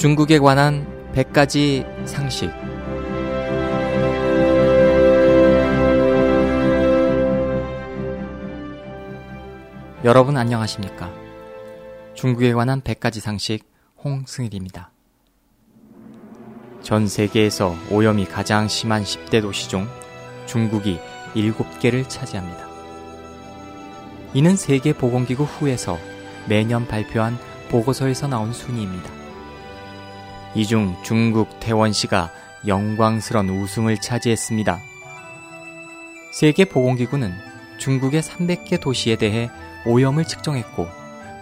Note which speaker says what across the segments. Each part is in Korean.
Speaker 1: 중국에 관한 100가지 상식. 여러분 안녕하십니까? 중국에 관한 100가지 상식 홍승일입니다. 전 세계에서 오염이 가장 심한 10대 도시 중 중국이 7개를 차지합니다. 이는 세계보건기구 후에서 매년 발표한 보고서에서 나온 순위입니다. 이 중 중국 태원시가 영광스런 우승을 차지했습니다. 세계보건기구는 중국의 300개 도시에 대해 오염을 측정했고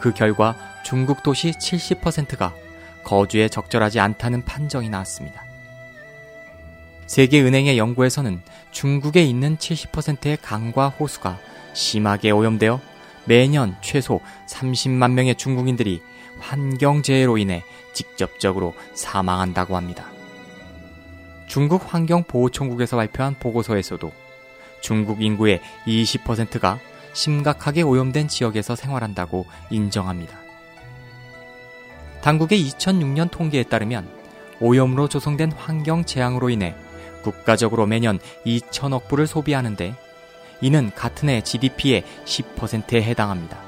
Speaker 1: 그 결과 중국 도시 70%가 거주에 적절하지 않다는 판정이 나왔습니다. 세계은행의 연구에서는 중국에 있는 70%의 강과 호수가 심하게 오염되어 매년 최소 30만 명의 중국인들이 환경재해로 인해 직접적으로 사망한다고 합니다. 중국 환경보호총국에서 발표한 보고서에서도 중국 인구의 20%가 심각하게 오염된 지역에서 생활한다고 인정합니다. 당국의 2006년 통계에 따르면 오염으로 조성된 환경 재앙으로 인해 국가적으로 매년 2천억 불을 소비하는데 이는 같은 해 GDP의 10%에 해당합니다.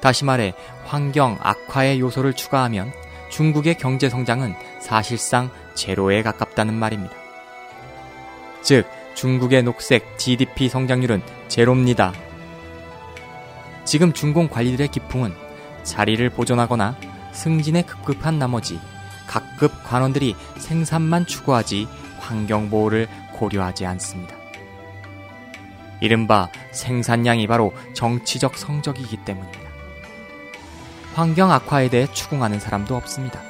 Speaker 1: 다시 말해 환경 악화의 요소를 추가하면 중국의 경제 성장은 사실상 제로에 가깝다는 말입니다. 즉, 중국의 녹색 GDP 성장률은 제로입니다. 지금 중공 관리들의 기풍은 자리를 보존하거나 승진에 급급한 나머지 각급 관원들이 생산만 추구하지 환경 보호를 고려하지 않습니다. 이른바 생산량이 바로 정치적 성적이기 때문입니다. 환경 악화에 대해 추궁하는 사람도 없습니다.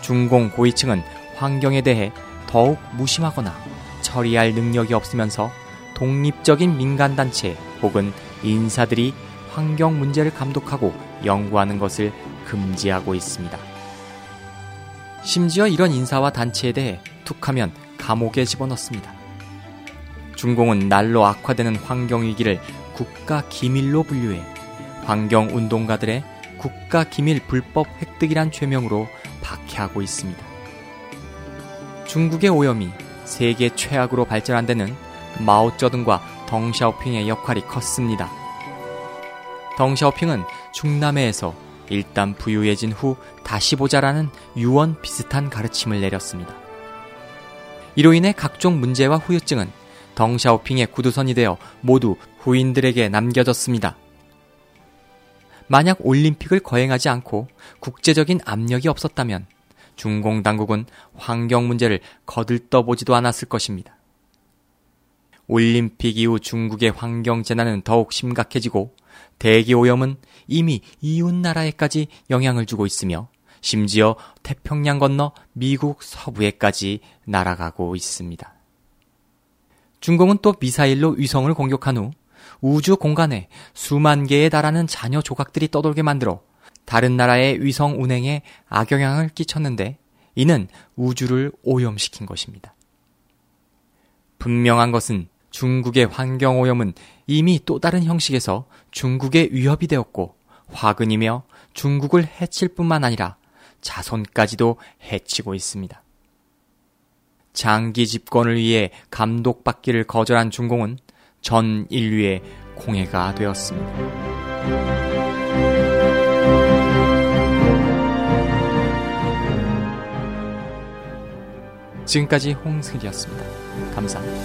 Speaker 1: 중공 고위층은 환경에 대해 더욱 무심하거나 처리할 능력이 없으면서 독립적인 민간단체 혹은 인사들이 환경 문제를 감독하고 연구하는 것을 금지하고 있습니다. 심지어 이런 인사와 단체에 대해 툭하면 감옥에 집어넣습니다. 중공은 날로 악화되는 환경위기를 국가 기밀로 분류해 환경 운동가들의 국가 기밀 불법 획득이란 죄명으로 박해하고 있습니다. 중국의 오염이 세계 최악으로 발전한 데는 마오쩌둥과 덩샤오핑의 역할이 컸습니다. 덩샤오핑은 중남해에서 일단 부유해진 후 다시 보자라는 유언 비슷한 가르침을 내렸습니다. 이로 인해 각종 문제와 후유증은 덩샤오핑의 구두선이 되어 모두 후인들에게 남겨졌습니다. 만약 올림픽을 거행하지 않고 국제적인 압력이 없었다면 중공 당국은 환경 문제를 거들떠보지도 않았을 것입니다. 올림픽 이후 중국의 환경 재난은 더욱 심각해지고 대기 오염은 이미 이웃 나라에까지 영향을 주고 있으며 심지어 태평양 건너 미국 서부에까지 날아가고 있습니다. 중공은 또 미사일로 위성을 공격한 후 우주 공간에 수만 개에 달하는 잔여 조각들이 떠돌게 만들어 다른 나라의 위성 운행에 악영향을 끼쳤는데 이는 우주를 오염시킨 것입니다. 분명한 것은 중국의 환경 오염은 이미 또 다른 형식에서 중국의 위협이 되었고 화근이며 중국을 해칠 뿐만 아니라 자손까지도 해치고 있습니다. 장기 집권을 위해 감독받기를 거절한 중공은 전 인류의 공해가 되었습니다. 지금까지 홍승일이었습니다. 감사합니다.